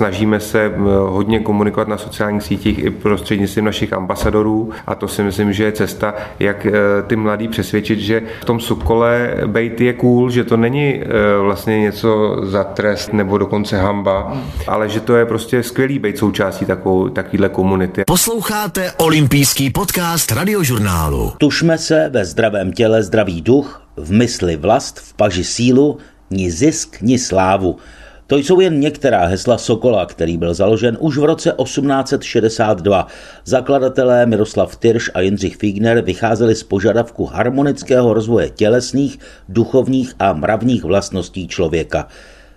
Snažíme se hodně komunikovat na sociálních sítích i prostřednictvím našich ambasadorů a to si myslím, že je cesta, jak ty mladí přesvědčit, že v tom Sokole bejt je cool, že to není vlastně něco za trest nebo dokonce hamba, ale že to je prostě skvělý být součástí takovou, takovýhle komunity. Posloucháte olympijský podcast radiožurnálu. Tušme se ve zdravém těle zdravý duch, v mysli vlast, v paži sílu, ni zisk, ni slávu. To jsou jen některá hesla Sokola, který byl založen už v roce 1862. Zakladatelé Miroslav Tyrš a Jindřich Figner vycházeli z požadavku harmonického rozvoje tělesných, duchovních a mravních vlastností člověka.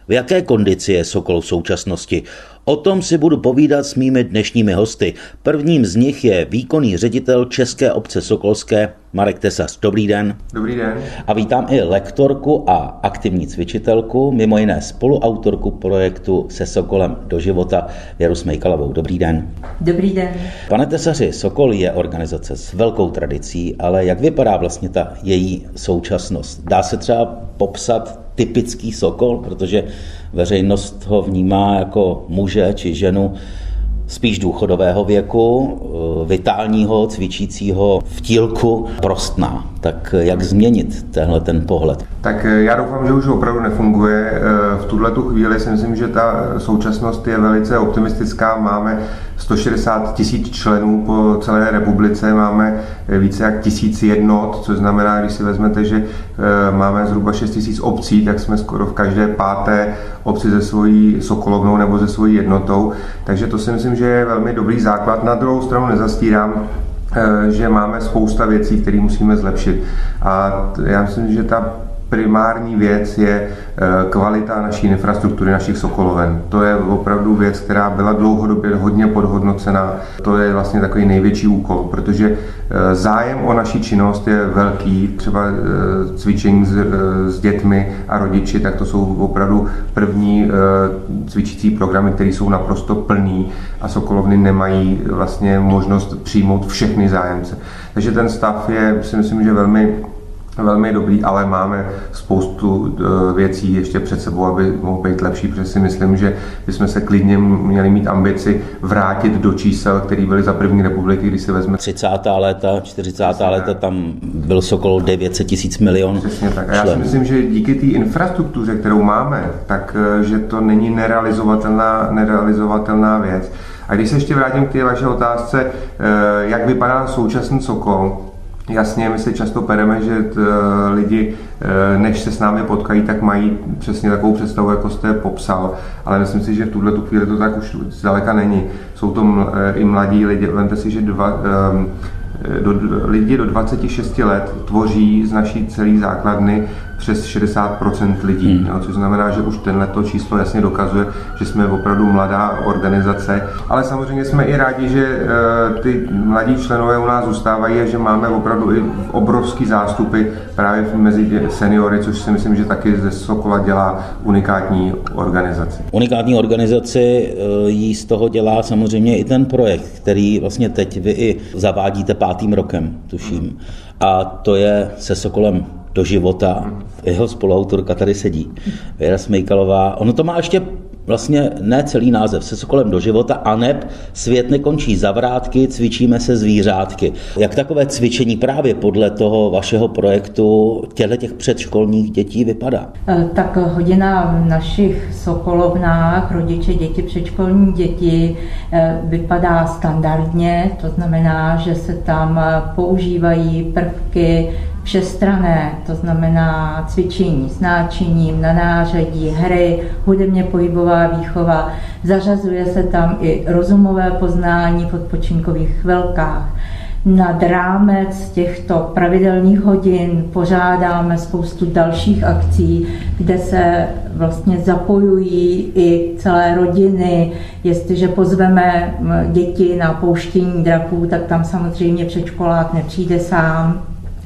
V jaké kondici je Sokol v současnosti? O tom si budu povídat s mými dnešními hosty. Prvním z nich je výkonný ředitel České obce Sokolské Marek Tesas. Dobrý den. Dobrý den. A vítám i lektorku a aktivní cvičitelku, mimo jiné spoluautorku projektu Se Sokolem do života Jaru Smejkalovou. Dobrý den. Dobrý den. Pane Tesaři, Sokol je organizace s velkou tradicí, ale jak vypadá vlastně ta její současnost? Dá se třeba popsat typický Sokol, protože veřejnost ho vnímá jako muže či ženu spíš důchodového věku, eh, vitálního, cvičícího v tílku, prostná. Tak jak změnit tenhle ten pohled? Tak eh, já doufám, že už opravdu nefunguje. Eh, v tuhle tu chvíli si myslím, že ta současnost je velice optimistická. Máme 160 tisíc členů po celé republice, máme více jak tisíc jednot, což znamená, když si vezmete, že máme zhruba 6 tisíc obcí, tak jsme skoro v každé páté obci se svojí sokolovnou nebo se svojí jednotou. Takže to si myslím, že je velmi dobrý základ. Na druhou stranu nezastírám, eh, že máme spousta věcí, které musíme zlepšit. A já myslím, že ta primární věc je eh, kvalita naší infrastruktury, našich sokoloven. To je opravdu věc, která byla dlouhodobě hodně podhodnocená. To je vlastně takový největší úkol, protože eh, zájem o naší činnost je velký, třeba eh, cvičení s, s dětmi a rodiči, tak to jsou opravdu první cvičící programy, které jsou naprosto plný a sokolovny nemají vlastně možnost přijmout všechny zájemce. Takže ten stav je, si myslím, že velmi velmi dobrý, ale máme spoustu eh, věcí ještě před sebou, aby mohl být lepší, protože si myslím, že bychom se klidně měli mít ambici vrátit do čísel, které byly za první republiky, když si vezme 30. léta, 40. léta, tam byl Sokol 900 tisíc milionů. Přesně tak. A já si myslím, že díky té infrastruktuře, kterou máme, tak eh, že to není nerealizovatelná, nerealizovatelná věc. A když se ještě vrátím k té vaší otázce, eh, jak vypadá současný Sokol, Jasně, my si často pereme, že t, lidi, e, než se s námi potkají, tak mají přesně takovou představu, jako jste popsal, ale myslím si, že v tuhle tu chvíli to tak už zdaleka není. Jsou to ml, e, i mladí lidi, vemte si, že dva, do, lidi do 26 let tvoří z naší celé základny přes 60% lidí, hmm. jo, což znamená, že už tenhle to číslo jasně dokazuje, že jsme opravdu mladá organizace, ale samozřejmě jsme i rádi, že uh, ty mladí členové u nás zůstávají a že máme opravdu i obrovský zástupy právě mezi seniory, což si myslím, že taky ze Sokola dělá unikátní organizaci. Unikátní organizaci uh, jí z toho dělá samozřejmě i ten projekt, který vlastně teď vy i zavádíte pátým rokem, tuším. A to je se Sokolem do života. Jeho spoluautorka tady sedí, Věra Smejkalová. Ono to má ještě vlastně ne celý název, se sokolem do života, a neb svět nekončí zavrátky, cvičíme se zvířátky. Jak takové cvičení právě podle toho vašeho projektu těle těch předškolních dětí vypadá? Eh, tak hodina v našich sokolovnách, rodiče děti, předškolní děti, eh, vypadá standardně, to znamená, že se tam používají prvky všestrané, to znamená cvičení s náčiním, na nářadí, hry, hudebně pohybová výchova. Zařazuje se tam i rozumové poznání v odpočinkových chvilkách. Nad rámec těchto pravidelných hodin pořádáme spoustu dalších akcí, kde se vlastně zapojují i celé rodiny. Jestliže pozveme děti na pouštění draků, tak tam samozřejmě předškolák nepřijde sám,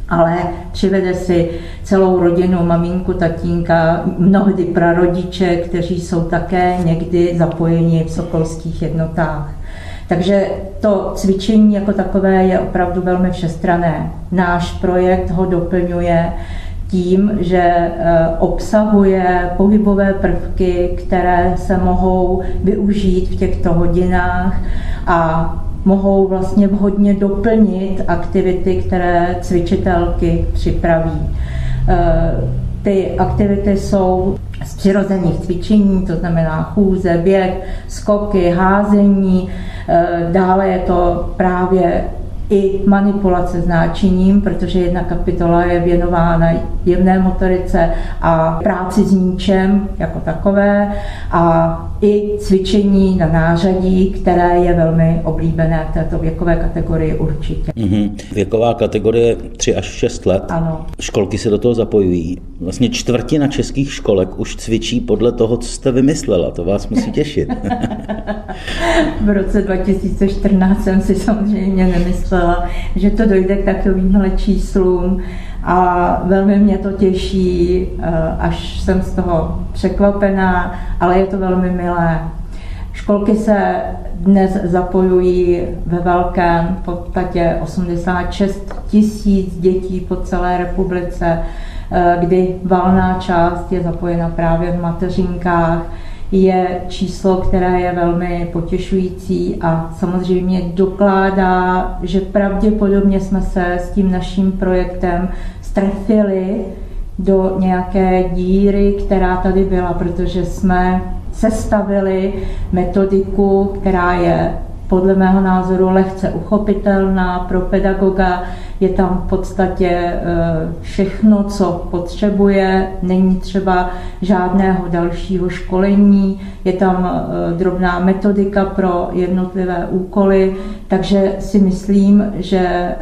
ale přivede si celou rodinu, maminku, tatínka, mnohdy prarodiče, kteří jsou také někdy zapojeni v sokolských jednotách. Takže to cvičení jako takové je opravdu velmi všestrané. Náš projekt ho doplňuje tím, že eh, obsahuje pohybové prvky, které se mohou využít v těchto hodinách a mohou vlastně vhodně doplnit aktivity, které cvičitelky připraví. Eh, ty aktivity jsou z přirozených cvičení, to znamená chůze, běh, skoky, házení. Eh, dále je to právě i manipulace s náčiním, protože jedna kapitola je věnována jemné motorice a práci s níčem jako takové a i cvičení na nářadí, které je velmi oblíbené v této věkové kategorii určitě. Mm-hmm. Věková kategorie 3 až 6 let. Ano. Školky se do toho zapojují. Vlastně čtvrtina českých školek už cvičí podle toho, co jste vymyslela. To vás musí těšit. v roce 2014 jsem si samozřejmě nemyslela, že to dojde k takovýmhle číslům a velmi mě to těší, eh, až jsem z toho překvapená, ale je to velmi milé. Školky se dnes zapojují ve velkém, v podstatě 86 tisíc dětí po celé republice, eh, kdy valná část je zapojena právě v mateřinkách, je číslo, které je velmi potěšující a samozřejmě dokládá, že pravděpodobně jsme se s tím naším projektem strefili do nějaké díry, která tady byla, protože jsme sestavili metodiku, která je podle mého názoru lehce uchopitelná pro pedagoga. Je tam v podstatě eh, všechno, co potřebuje, není třeba žádného dalšího školení, je tam eh, drobná metodika pro jednotlivé úkoly, takže si myslím, že eh,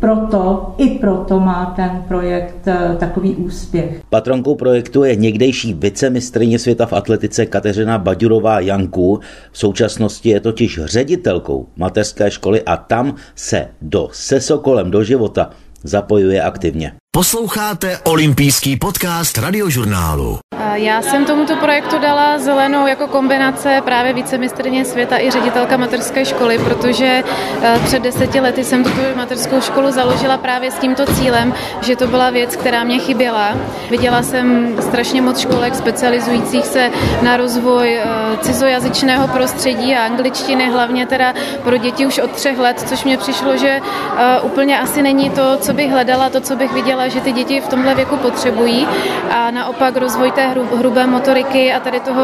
proto i proto má ten projekt takový úspěch. Patronkou projektu je někdejší vicemistrně světa v atletice Kateřina Baďurová Janku. V současnosti je totiž ředitel ředitelkou mateřské školy a tam se do Se Sokolem do života zapojuje aktivně. Posloucháte olympijský podcast radiožurnálu. Já jsem tomuto projektu dala zelenou jako kombinace právě vícemistrně světa i ředitelka mateřské školy, protože eh, před deseti lety jsem tuto mateřskou školu založila právě s tímto cílem, že to byla věc, která mě chyběla. Viděla jsem strašně moc školek specializujících se na rozvoj eh, cizojazyčného prostředí a angličtiny, hlavně teda pro děti už od třech let, což mě přišlo, že eh, úplně asi není to, co bych hledala, to, co bych viděla že ty děti v tomhle věku potřebují a naopak rozvoj té hrubé motoriky a tady toho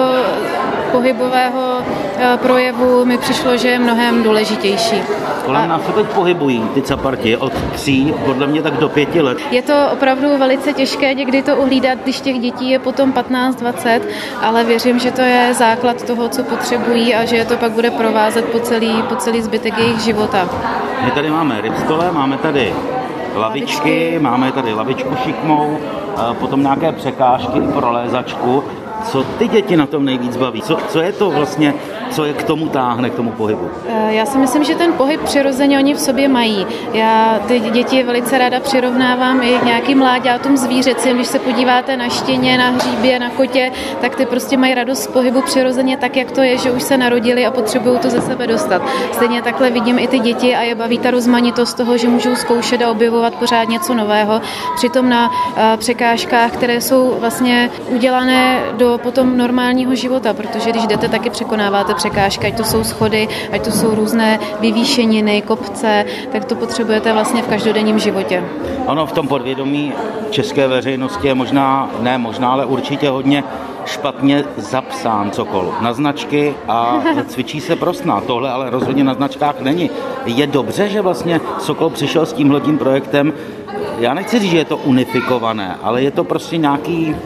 pohybového eh, projevu mi přišlo, že je mnohem důležitější. Kolem nás se teď pohybují ty caparti od tří, podle mě tak do pěti let. Je to opravdu velice těžké někdy to uhlídat, když těch dětí je potom 15-20, ale věřím, že to je základ toho, co potřebují a že je to pak bude provázet po celý, po celý zbytek jejich života. My tady máme rybstole, máme tady lavičky, máme tady lavičku šikmou, potom nějaké překážky pro lézačku. Co ty děti na tom nejvíc baví? Co, co je to vlastně co je k tomu táhne, k tomu pohybu? Eh, já si myslím, že ten pohyb přirozeně oni v sobě mají. Já ty děti velice ráda přirovnávám i nějakým mláďátům zvířecím. Když se podíváte na štěně, na hříbě, na kotě, tak ty prostě mají radost z pohybu přirozeně tak, jak to je, že už se narodili a potřebují to ze sebe dostat. Stejně takhle vidím i ty děti a je baví ta rozmanitost toho, že můžou zkoušet a objevovat pořád něco nového. Přitom na eh, překážkách, které jsou vlastně udělané do potom normálního života, protože když jdete, taky překonáváte překážky, ať to jsou schody, ať to jsou různé vyvýšeniny, kopce, tak to potřebujete vlastně v každodenním životě. Ono v tom podvědomí české veřejnosti je možná, ne možná, ale určitě hodně špatně zapsán cokol na značky a cvičí se prosná. Tohle ale rozhodně na značkách není. Je dobře, že vlastně Sokol přišel s tímhletím projektem. Já nechci říct, že je to unifikované, ale je to prostě nějaký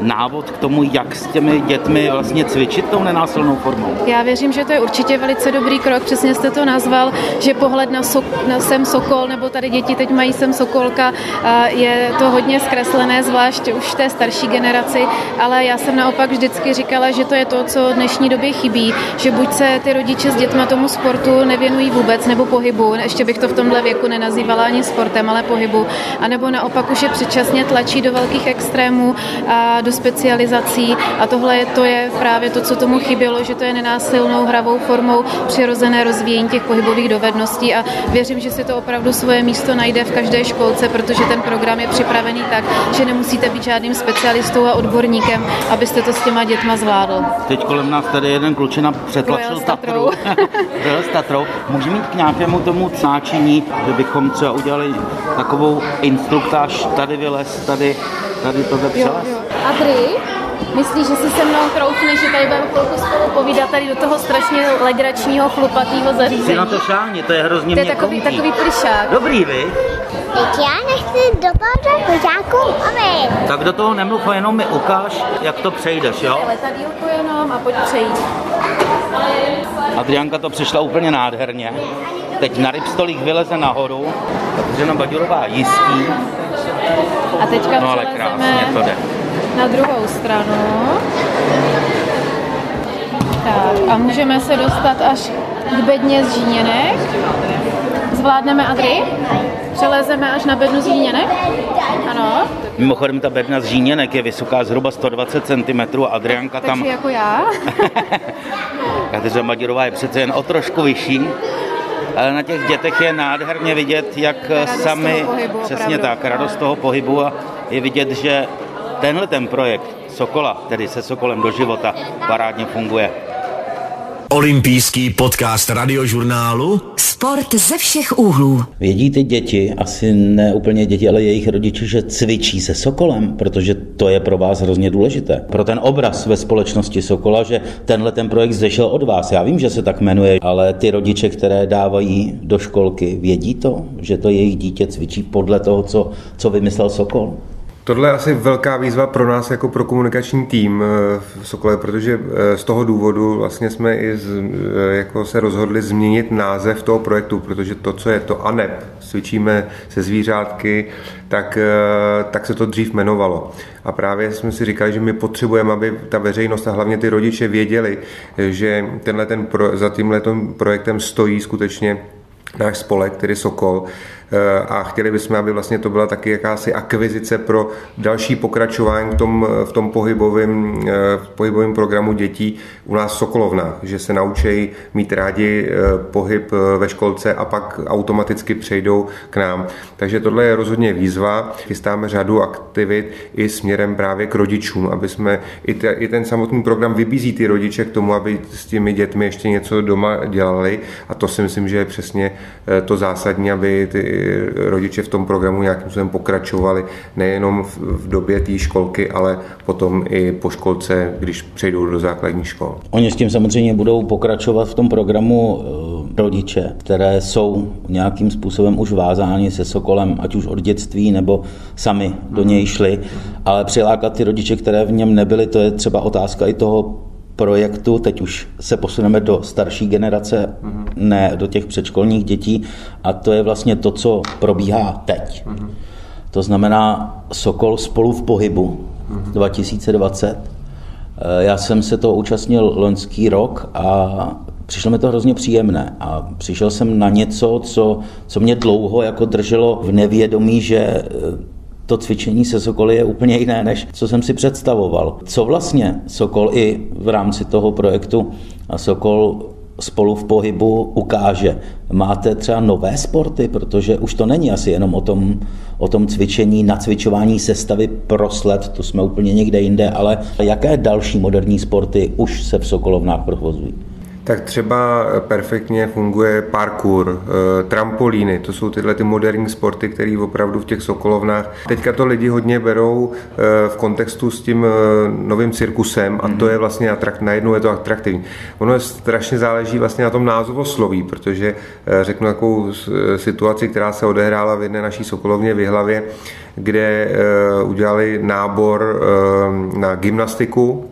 návod k tomu, jak s těmi dětmi vlastně cvičit tou nenásilnou formou? Já věřím, že to je určitě velice dobrý krok. Přesně jste to nazval, že pohled na, sok, na sem Sokol, nebo tady děti teď mají sem Sokolka, je to hodně zkreslené, zvlášť už té starší generaci, ale já jsem naopak vždycky říkala, že to je to, co v dnešní době chybí, že buď se ty rodiče s dětmi tomu sportu nevěnují vůbec, nebo pohybu, ještě bych to v tomhle věku nenazývala ani sportem, ale pohybu, anebo naopak už je předčasně tlačí do velkých extrémů a do specializací a tohle je, to je právě to, co tomu chybělo, že to je nenásilnou hravou formou přirozené rozvíjení těch pohybových dovedností a věřím, že si to opravdu svoje místo najde v každé školce, protože ten program je připravený tak, že nemusíte být žádným specialistou a odborníkem, abyste to s těma dětma zvládl. Teď kolem nás tady jeden klučina přetlačil Tatru. s Tatrou. Může mít k nějakému tomu cnáčení, že bychom třeba udělali takovou instruktáž, tady vylez, tady, tady to přelez? Adri, Myslíš, že si se mnou troufne, že tady budeme chvilku spolu povídat tady do toho strašně legračního, chlupatého zařízení? Si na to šáhni, to je hrozně To je takový, takový plišák. Dobrý, vy? Teď já nechci do toho pořádku mluvit. Tak do toho nemluv, jenom mi ukáž, jak to přejdeš, jo? Letadílku jenom a pojď přejít. Adrianka to přišla úplně nádherně. Teď na rybstolích vyleze nahoru, protože na Baďurová jistí. A teďka No ale krásně to jde. Na druhou stranu. Tak a můžeme se dostat až k bedně z Žíněnek. Zvládneme Adri? Přelezeme až na bednu z Žíněnek? Ano. Mimochodem ta bedna z Žíněnek je vysoká zhruba 120 cm a Adrianka tam, Takže jako já. Kateřina Maděrová je přece jen o trošku vyšší, ale na těch dětech je nádherně vidět, jak Radost sami, pohybu, přesně opravdu. tak, radost toho pohybu a je vidět, že tenhle ten projekt Sokola, tedy se Sokolem do života, parádně funguje. Olympijský podcast radiožurnálu Sport ze všech úhlů. Vědí ty děti, asi ne úplně děti, ale jejich rodiče, že cvičí se Sokolem, protože to je pro vás hrozně důležité. Pro ten obraz ve společnosti Sokola, že tenhle ten projekt zešel od vás. Já vím, že se tak jmenuje, ale ty rodiče, které dávají do školky, vědí to, že to jejich dítě cvičí podle toho, co, co vymyslel Sokol? Tohle je asi velká výzva pro nás jako pro komunikační tým eh, v Sokole, protože eh, z toho důvodu vlastně jsme i z, eh, jako se rozhodli změnit název toho projektu, protože to, co je to ANEP, cvičíme se zvířátky, tak, tak se to dřív jmenovalo. A právě jsme si říkali, že my potřebujeme, aby ta veřejnost a hlavně ty rodiče věděli, že tenhle ten pro, za tímhle projektem stojí skutečně náš spolek, tedy Sokol, a chtěli bychom, aby vlastně to byla taky jakási akvizice pro další pokračování v tom, v tom pohybovém, v pohybovém programu dětí u nás Sokolovna, že se naučí mít rádi pohyb ve školce a pak automaticky přejdou k nám. Takže tohle je rozhodně výzva. Chystáme řadu aktivit i směrem právě k rodičům, aby jsme i, te, i ten samotný program vybízí ty rodiče k tomu, aby s těmi dětmi ještě něco doma dělali a to si myslím, že je přesně to zásadní, aby ty rodiče v tom programu nějakým způsobem pokračovali nejenom v, době té školky, ale potom i po školce, když přejdou do základní škol. Oni s tím samozřejmě budou pokračovat v tom programu eh, rodiče, které jsou nějakým způsobem už vázáni se Sokolem, ať už od dětství nebo sami do něj šli, ale přilákat ty rodiče, které v něm nebyly, to je třeba otázka i toho projektu, teď už se posuneme do starší generace, mm-hmm. ne do těch předškolních dětí a to je vlastně to, co probíhá teď. Mm-hmm. To znamená Sokol spolu v pohybu mm-hmm. 2020. Já jsem se toho účastnil loňský rok a přišlo mi to hrozně příjemné a přišel jsem na něco, co, co mě dlouho jako drželo v nevědomí, že to cvičení se Sokoly je úplně jiné, než co jsem si představoval. Co vlastně Sokol i v rámci toho projektu a Sokol spolu v pohybu ukáže. Máte třeba nové sporty, protože už to není asi jenom o tom, o tom cvičení, nacvičování sestavy pro sled, to jsme úplně někde jinde, ale jaké další moderní sporty už se v Sokolovnách provozují? Tak třeba perfektně funguje parkour, trampolíny, to jsou tyhle ty moderní sporty, které opravdu v těch Sokolovnách. Teďka to lidi hodně berou v kontextu s tím novým cirkusem a to je vlastně atrakt, najednou je to atraktivní. Ono je strašně záleží vlastně na tom názvosloví, protože řeknu takovou situaci, která se odehrála v jedné naší Sokolovně v Jihlavě, kde udělali nábor na gymnastiku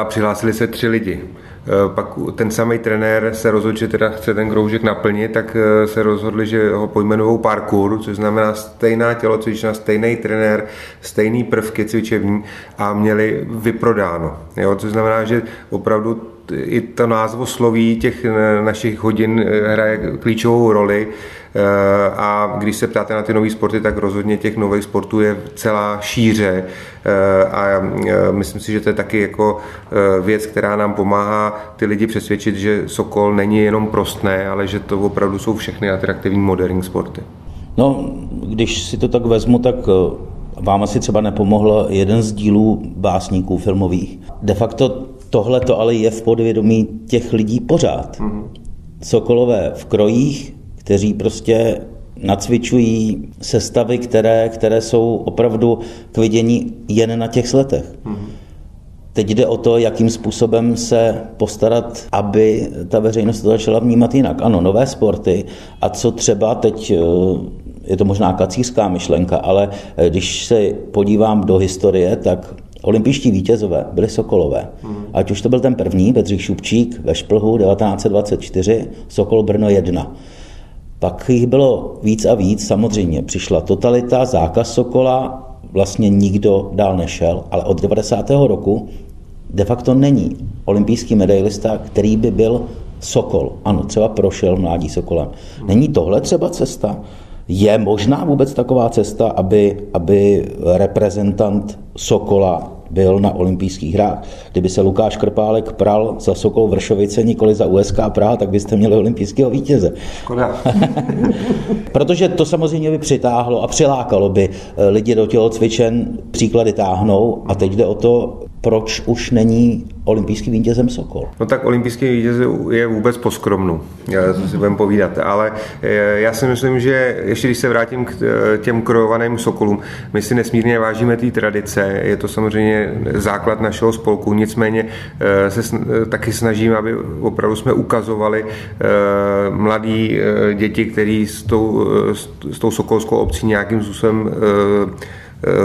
a přihlásili se tři lidi. Pak ten samý trenér se rozhodl, že teda chce ten kroužek naplnit, tak se rozhodli, že ho pojmenují parkour, což znamená stejná tělocvična, stejný trenér, stejný prvky cvičební a měli vyprodáno. Jo? Což znamená, že opravdu i to názvosloví těch našich hodin hraje klíčovou roli. Eh, a když se ptáte na ty nové sporty, tak rozhodně těch nových sportů je celá šíře eh, a eh, myslím si, že to je taky jako věc, která nám pomáhá ty lidi přesvědčit, že Sokol není jenom prostné, ale že to opravdu jsou všechny atraktivní moderní sporty. No, když si to tak vezmu, tak vám asi třeba nepomohl jeden z dílů básníků filmových. De facto tohle to ale je v podvědomí těch lidí pořád. Mm-hmm. Sokolové v krojích, kteří prostě nacvičují sestavy, které, které jsou opravdu k vidění jen na těch sletech. Mm-hmm. Teď jde o to, jakým způsobem se postarat, aby ta veřejnost to začala vnímat jinak. Ano, nové sporty a co třeba teď, eh, je to možná kacířská myšlenka, ale eh, když se podívám do historie, tak Olympiští vítězové byli Sokolové. Hmm. Ať už to byl ten první, Bedřich Šupčík ve Šplhu 1924, Sokol Brno 1. Pak jich bylo víc a víc, samozřejmě přišla totalita, zákaz Sokola, vlastně nikdo dál nešel, ale od 90. roku de facto není olympijský medailista, který by byl Sokol. Ano, třeba prošel mládí Sokolem. Není tohle třeba cesta? Je možná vůbec taková cesta, aby, aby reprezentant Sokola byl na olympijských hrách. Kdyby se Lukáš Krpálek pral za Sokol Vršovice, nikoli za USK Praha, tak byste měli olympijského vítěze. Protože to samozřejmě by přitáhlo a přilákalo by eh, lidi do tělocvičen, příklady táhnou a teď jde o to, proč už není olympijský vítězem Sokol? No tak olympijský vítěz je vůbec poskromnu, co si budeme povídat, ale eh, já si myslím, že ještě když se vrátím k eh, těm krojovaným Sokolům, my si nesmírně vážíme té tradice, je to samozřejmě základ našeho spolku, nicméně eh, se taky snažíme, aby opravdu jsme ukazovali mladí děti, kteří s tou, s tou sokolskou obcí nějakým způsobem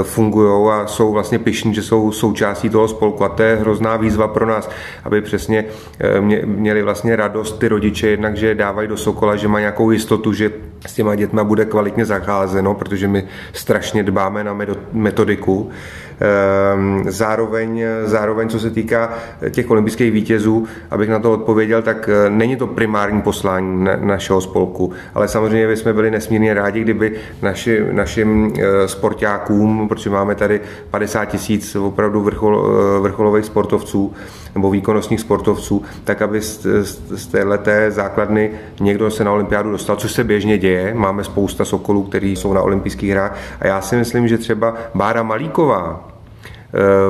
fungují a jsou vlastně pišní, že jsou součástí toho spolku. A to je hrozná výzva pro nás, aby přesně eh, měli vlastně radost ty rodiče, jednak, že dávají do Sokola, že má nějakou jistotu, že s těma dětma bude kvalitně zacházeno, protože my strašně dbáme na metodiku. Ehm, zároveň, zároveň, co se týká těch olympijských vítězů, abych na to odpověděl, tak eh, není to primární poslání našeho spolku, ale samozřejmě bychom byli nesmírně rádi, kdyby naši, našim eh, sportákům, protože máme tady 50 tisíc opravdu vrchol, eh, vrcholových sportovců nebo výkonnostních sportovců, tak aby z, z téhleté základny někdo se na olympiádu dostal, což se běžně děje. Máme spousta sokolů, kteří jsou na olympijských hrách a já si myslím, že třeba Bára Malíková,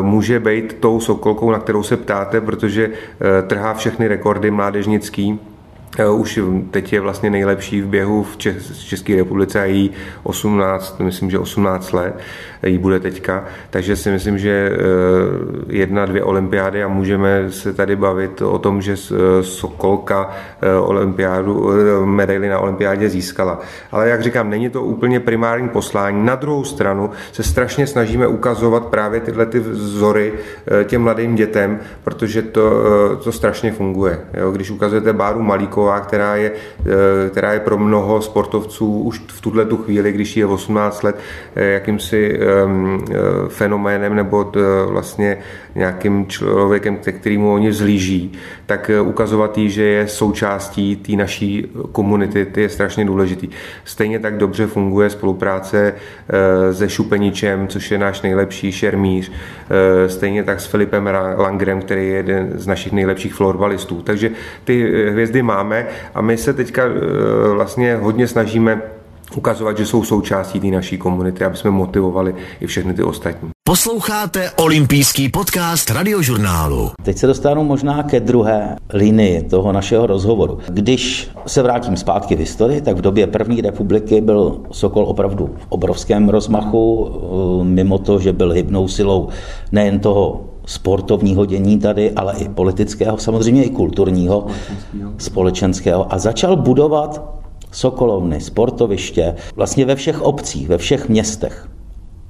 může být tou sokolkou, na kterou se ptáte, protože eh, trhá všechny rekordy mládežnický. Eh, už teď je vlastně nejlepší v běhu v České republice a jí 18, myslím, že 18 let jí bude teďka, takže si myslím, že eh, jedna, dvě olympiády a můžeme se tady bavit o tom, že eh, Sokolka olympiádu, medaily na olympiádě získala. Ale jak říkám, není to úplně primární poslání. Na druhou stranu se strašně snažíme ukazovat právě tyhle ty vzory těm mladým dětem, protože to, to strašně funguje. Jo? Když ukazujete Báru Malíko, taková, která je, eh, která je pro mnoho sportovců už v tuhle tu chvíli, když je 18 let, eh, jakýmsi ehm, eh, fenoménem nebo vlastně nějakým člověkem, ke kterému oni zlíží, tak ukazovat jí, že je součástí té naší komunity, je strašně důležitý. Stejně tak dobře funguje spolupráce se Šupeničem, což je náš nejlepší šermíř, stejně tak s Filipem Langrem, který je jeden z našich nejlepších florbalistů. Takže ty hvězdy máme a my se teďka eh, vlastně hodně snažíme ukazovat, že jsou součástí té naší komunity, aby jsme motivovali i všechny ty ostatní. Posloucháte olympijský podcast radiožurnálu. Teď se dostanu možná ke druhé linii toho našeho rozhovoru. Když se vrátím zpátky v historii, tak v době první republiky byl Sokol opravdu v obrovském rozmachu, eh, mimo to, že byl hybnou silou nejen toho sportovního dění tady, ale i politického, samozřejmě i kulturního, společenského, společenského a začal budovat sokolovny, sportoviště, vlastně ve všech obcích, ve všech městech.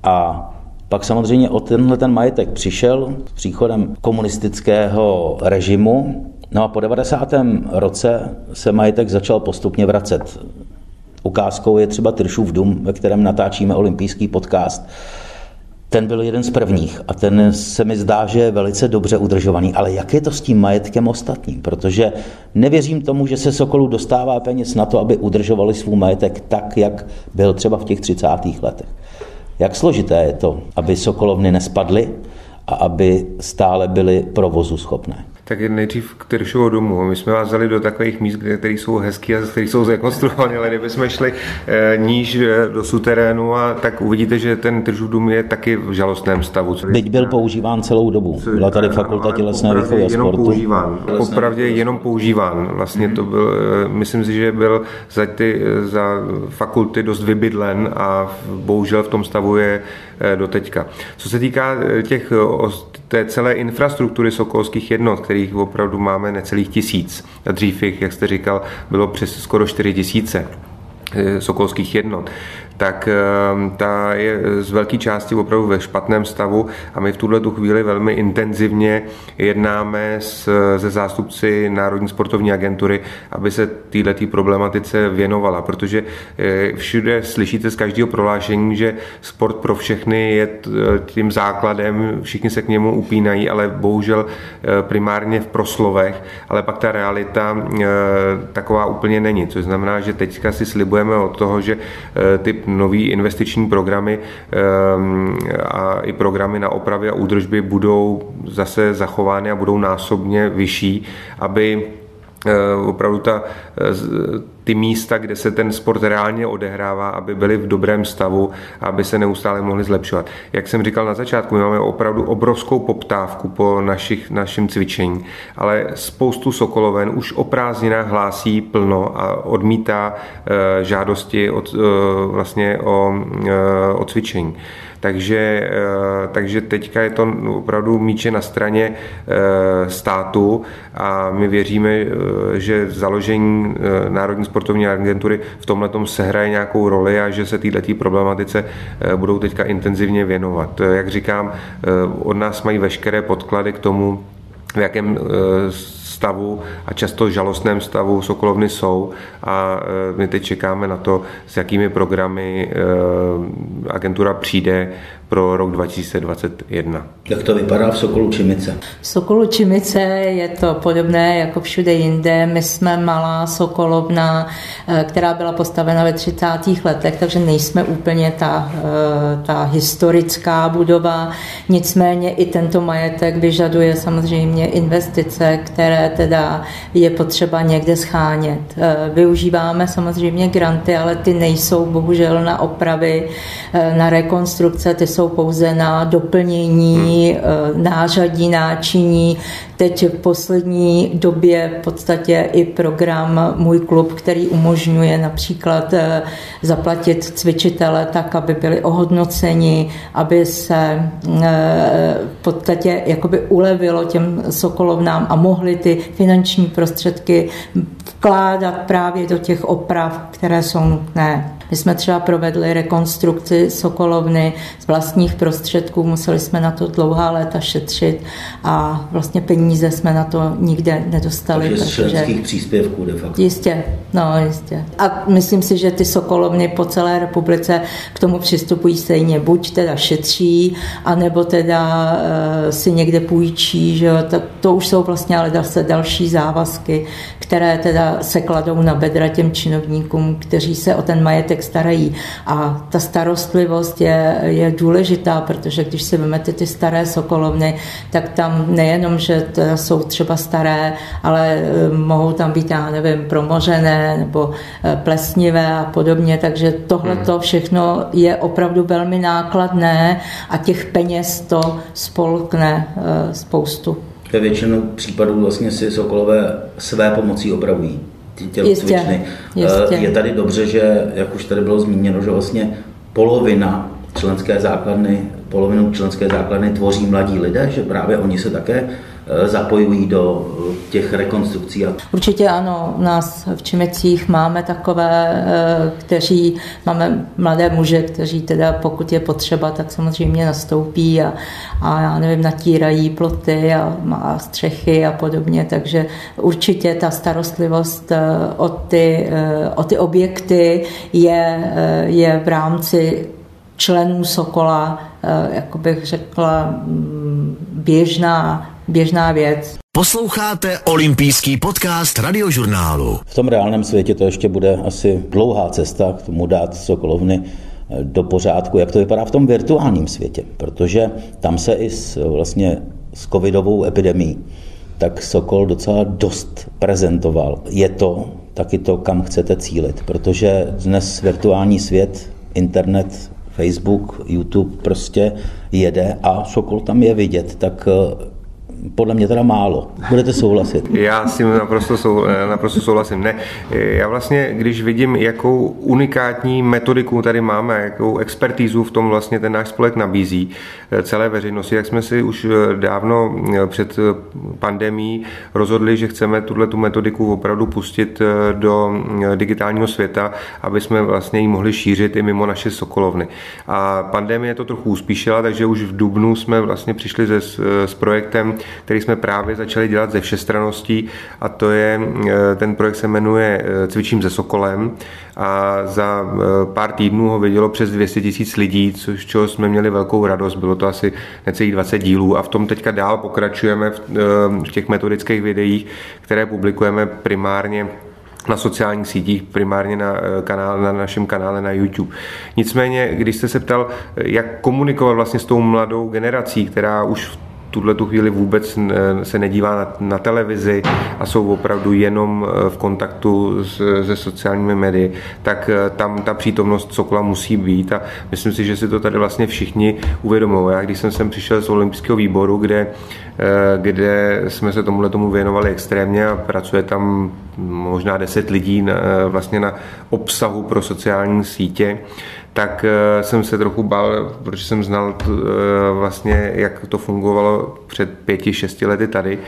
A pak samozřejmě o tenhle ten majetek přišel s příchodem komunistického režimu. No a po 90. roce se majetek začal postupně vracet. Ukázkou je třeba Tršův dům, ve kterém natáčíme olympijský podcast ten byl jeden z prvních a ten se mi zdá, že je velice dobře udržovaný. Ale jak je to s tím majetkem ostatním? Protože nevěřím tomu, že se Sokolu dostává peněz na to, aby udržovali svůj majetek tak, jak byl třeba v těch 30. letech. Jak složité je to, aby Sokolovny nespadly a aby stále byly provozu schopné? Tak nejdřív k Tyršovo domu. My jsme vás vzali do takových míst, které jsou hezký a které jsou zrekonstruované, ale kdybychom šli e, níž eh, do suterénu, a tak uvidíte, že ten Tyršův dům je taky v žalostném stavu. Byť byl používán celou dobu. Byla tady fakulta tělesné výchovy a jenom používán. Popravdě jenom používán. Vlastně to byl, eh, myslím si, že byl za, ty, za fakulty dost vybydlen a bohužel v tom stavu je do teďka. Co se týká těch té celé infrastruktury sokolských jednot, kterých opravdu máme necelých tisíc. A dřív jich, jak jste říkal, bylo přes skoro 4 tisíce eh, sokolských jednot tak ehm, ta je z velké části opravdu ve špatném stavu a my v tuhle tu chvíli velmi intenzivně jednáme s, se zástupci Národní sportovní agentury, aby se této problematice věnovala, protože eh, všude slyšíte z každého prohlášení, že sport pro všechny je tím základem, všichni se k němu upínají, ale bohužel eh, primárně v proslovech, ale pak ta realita eh, taková úplně není, což znamená, že teďka si slibujeme od toho, že ty nové investiční programy ehm, a i programy na opravy a údržby budou zase zachovány a budou násobně vyšší, aby eh, opravdu ta, eh, ty místa, kde se ten sport reálně odehrává, aby byly v dobrém stavu aby se neustále mohly zlepšovat. Jak jsem říkal na začátku, my máme opravdu obrovskou poptávku po našich, našem cvičení, ale spoustu Sokoloven už o prázdninách hlásí plno a odmítá e, žádosti od, e, vlastně o, e, o cvičení. Takže, eh, takže teďka je to opravdu míče na straně eh, státu a my věříme, eh, že založení Národní sportovní agentury v tomhle sehraje nějakou roli a že se této problematice budou teďka intenzivně věnovat. Jak říkám, od nás mají veškeré podklady k tomu, v jakém stavu a často žalostném stavu Sokolovny jsou. A e, my teď čekáme na to, s jakými programy e, agentura přijde pro rok 2021. Jak to vypadá v Sokolu Čimice? V Sokolu Čimice je to podobné jako všude jinde. My jsme malá Sokolovna, e, která byla postavena ve 30. letech, takže nejsme úplně ta, ta historická budova. Nicméně i tento majetek vyžaduje samozřejmě investice, které teda je potřeba někde schánět. Eh, využíváme samozřejmě granty, ale ty nejsou bohužel na opravy, eh, na rekonstrukce, ty jsou pouze na doplnění hmm. eh, nářadí, náčiní. Teď v poslední době v podstatě i program Můj klub, který umožňuje například zaplatit cvičitele tak, aby byli ohodnoceni, aby se v podstatě jakoby ulevilo těm sokolovnám a mohli ty finanční prostředky vkládat právě do těch oprav, které jsou nutné. My jsme třeba provedli rekonstrukci Sokolovny z vlastních prostředků, museli jsme na to dlouhá léta šetřit a vlastně peníze jsme na to nikde nedostali. Takže z členských příspěvků de facto. Jistě, no jistě. A myslím si, že ty Sokolovny po celé republice k tomu přistupují stejně. Buď teda šetří, anebo teda e, si někde půjčí, že jo, to, to už jsou vlastně ale zase další závazky, které teda se kladou na bedra těm činovníkům, kteří se o ten majetek starají. A ta starostlivost je, je důležitá, protože když si vezmete ty staré sokolovny, tak tam nejenom, že jsou třeba staré, ale eh, mohou tam být, já nevím, promořené nebo eh, plesnivé a podobně, takže tohle to hmm. všechno je opravdu velmi nákladné a těch peněz to spolkne eh, spoustu. Ve většinu případů vlastně si Sokolové své pomocí opravují tělocvičny. Jistě. Je tady dobře, že, jak už tady bylo zmíněno, že vlastně polovina členské základny, polovinu členské základny tvoří mladí lidé, že právě oni se také Eh, zapojují do eh, těch rekonstrukcí. Určitě ano, u nás v Čimecích máme takové, eh, kteří, máme mladé muže, kteří teda pokud je potřeba, tak samozřejmě nastoupí a, a já nevím, natírají ploty a, a střechy a podobně, takže určitě ta starostlivost o ty, o ty objekty je, je v rámci členů Sokola, jako bych řekla, mm, běžná, běžná věc. Posloucháte olympijský podcast radiožurnálu. V tom reálném světě to ještě bude asi dlouhá cesta k tomu dát Sokolovny do pořádku, jak to vypadá v tom virtuálním světě, protože tam se i s, vlastně s covidovou epidemí tak Sokol docela dost prezentoval. Je to taky to, kam chcete cílit, protože dnes virtuální svět, internet, Facebook, YouTube prostě jede a Sokol tam je vidět, tak podle mě teda málo. Budete souhlasit? Já s tím naprosto, sou, naprosto souhlasím. Ne, já vlastně, když vidím, jakou unikátní metodiku tady máme, jakou expertízu v tom vlastně ten náš spolek nabízí eh, celé veřejnosti, jak jsme si už eh, dávno eh, před pandemí rozhodli, že chceme tuhle tu metodiku opravdu pustit do digitálního světa, aby jsme vlastně ji mohli šířit i mimo naše sokolovny. A pandemie to trochu uspíšila, takže už v Dubnu jsme vlastně přišli se, s projektem, který jsme právě začali dělat ze všestraností a to je, eh, ten projekt se jmenuje eh, Cvičím se Sokolem. A za eh, pár týdnů ho vidělo přes 200 tisíc lidí, což čeho jsme měli velkou radost, bylo to asi necelých 20 dílů. A v tom teďka dál pokračujeme v, těch metodických videích, které publikujeme primárně na sociálních sítích, primárně na, kanál, na našem kanále na YouTube. Nicméně, když jste se ptal, jak komunikovat vlastně s tou mladou generací, která už v tuhle tu chvíli vůbec se nedívá na, na televizi a jsou opravdu jenom eh, v kontaktu s, se sociálními médii, tak eh, tam ta přítomnost Sokola musí být a myslím si, že si to tady vlastně všichni uvědomují. Já když jsem sem přišel z olympijského výboru, kde, eh, kde jsme se tomuhle tomu věnovali extrémně a pracuje tam možná 10 lidí na, vlastně na obsahu pro sociální sítě, tak eh, jsem se trochu bál, protože jsem znal eh, vlastně, jak to fungovalo před pěti, šesti lety tady.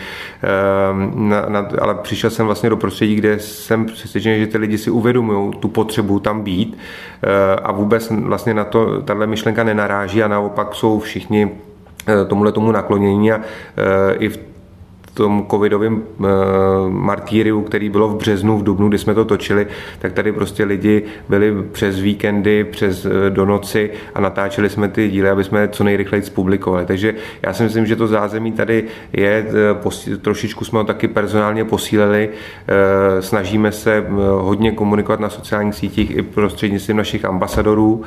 Ehm, na, na, ale přišel jsem vlastně do prostředí, kde jsem přesvědčený, že ty lidi si uvědomují tu potřebu tam být eh, a vůbec vlastně na to tahle myšlenka nenaráží a naopak jsou všichni tomuhle tomu naklonění a i v tom covidovém uh, martýriu, který bylo v březnu, v dubnu, kdy jsme to točili, tak tady prostě lidi byli přes víkendy, přes uh, do noci a natáčeli jsme ty díly, aby jsme co nejrychleji publikovali. Takže já si myslím, že to zázemí tady je, uh, trošičku jsme ho taky personálně posílili, snažíme se hodně komunikovat na sociálních sítích i prostřednictvím našich ambasadorů,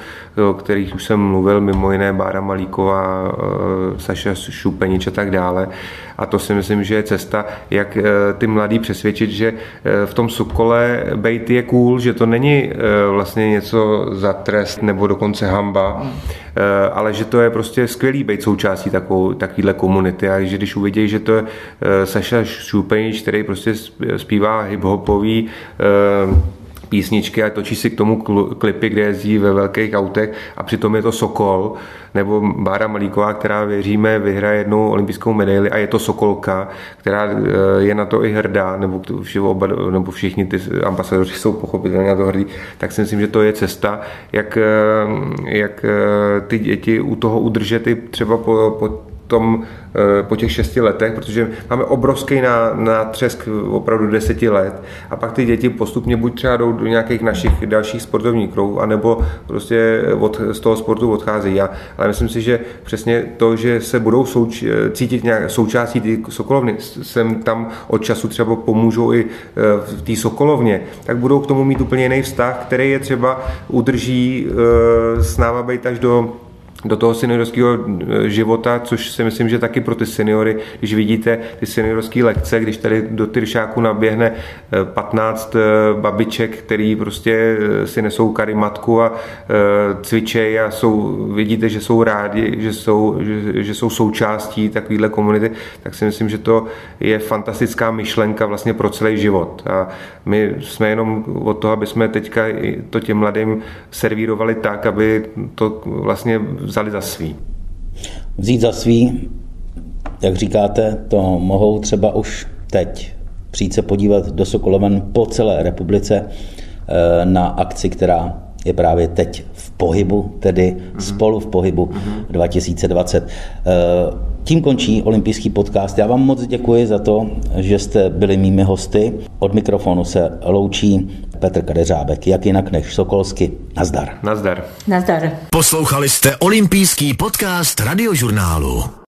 o kterých už jsem mluvil, mimo jiné Bára Malíková, Saša Šupenič a tak dále. A to si myslím, že je cesta, jak eh, ty mladý přesvědčit, že eh, v tom Sokole bejt je cool, že to není eh, vlastně něco za trest nebo dokonce hamba, ale že to je prostě skvělý být součástí takovou, takovýhle komunity. A že když uvidí, že to je Saša Šupenič, který prostě zpívá hip-hopový písničky a točí si k tomu klipy, kde jezdí ve velkých autech a přitom je to Sokol, nebo Bára Malíková, která věříme vyhraje jednou olympijskou medaili a je to Sokolka, která eh, je na to i hrdá, nebo, oba, nebo všichni ty ambasadoři jsou pochopitelně na to hrdí, tak si myslím, že to je cesta, jak, eh, jak eh, ty děti u toho udržet i třeba po, po tom, eh, po těch šesti letech, protože máme obrovský nátřesk opravdu deseti let a pak ty děti postupně buď třeba jdou do nějakých našich dalších sportovních kruhů, anebo prostě od, z toho sportu odcházejí. Já, ale myslím si, že přesně to, že se budou souč, cítit nějak součástí ty sokolovny, sem tam od času třeba pomůžou i eh, v té sokolovně, tak budou k tomu mít úplně jiný vztah, který je třeba udrží eh, s náma být až do do toho seniorského eh, života, což si myslím, že taky pro ty seniory, když vidíte ty seniorské lekce, když tady do Tyršáku naběhne 15 eh, eh, babiček, který prostě si nesou karimatku a cvičejí a jsou, vidíte, že jsou rádi, že jsou, že, že jsou součástí takovéhle komunity, tak si myslím, že to je fantastická myšlenka vlastně pro celý život. A my jsme jenom od toho, aby jsme teďka to těm mladým servírovali tak, aby to vlastně vzali za svý. Vzít za svý, jak říkáte, to mohou třeba už teď přijít se podívat do Sokoloven po celé republice eh, na akci, která je právě teď v pohybu, tedy mm-hmm. spolu v pohybu mm-hmm. 2020. Tím končí olympijský podcast. Já vám moc děkuji za to, že jste byli mými hosty. Od mikrofonu se loučí Petr Kadeřábek, jak jinak než Sokolsky. Nazdar. Nazdar. Nazdar. Poslouchali jste olympijský podcast radiožurnálu.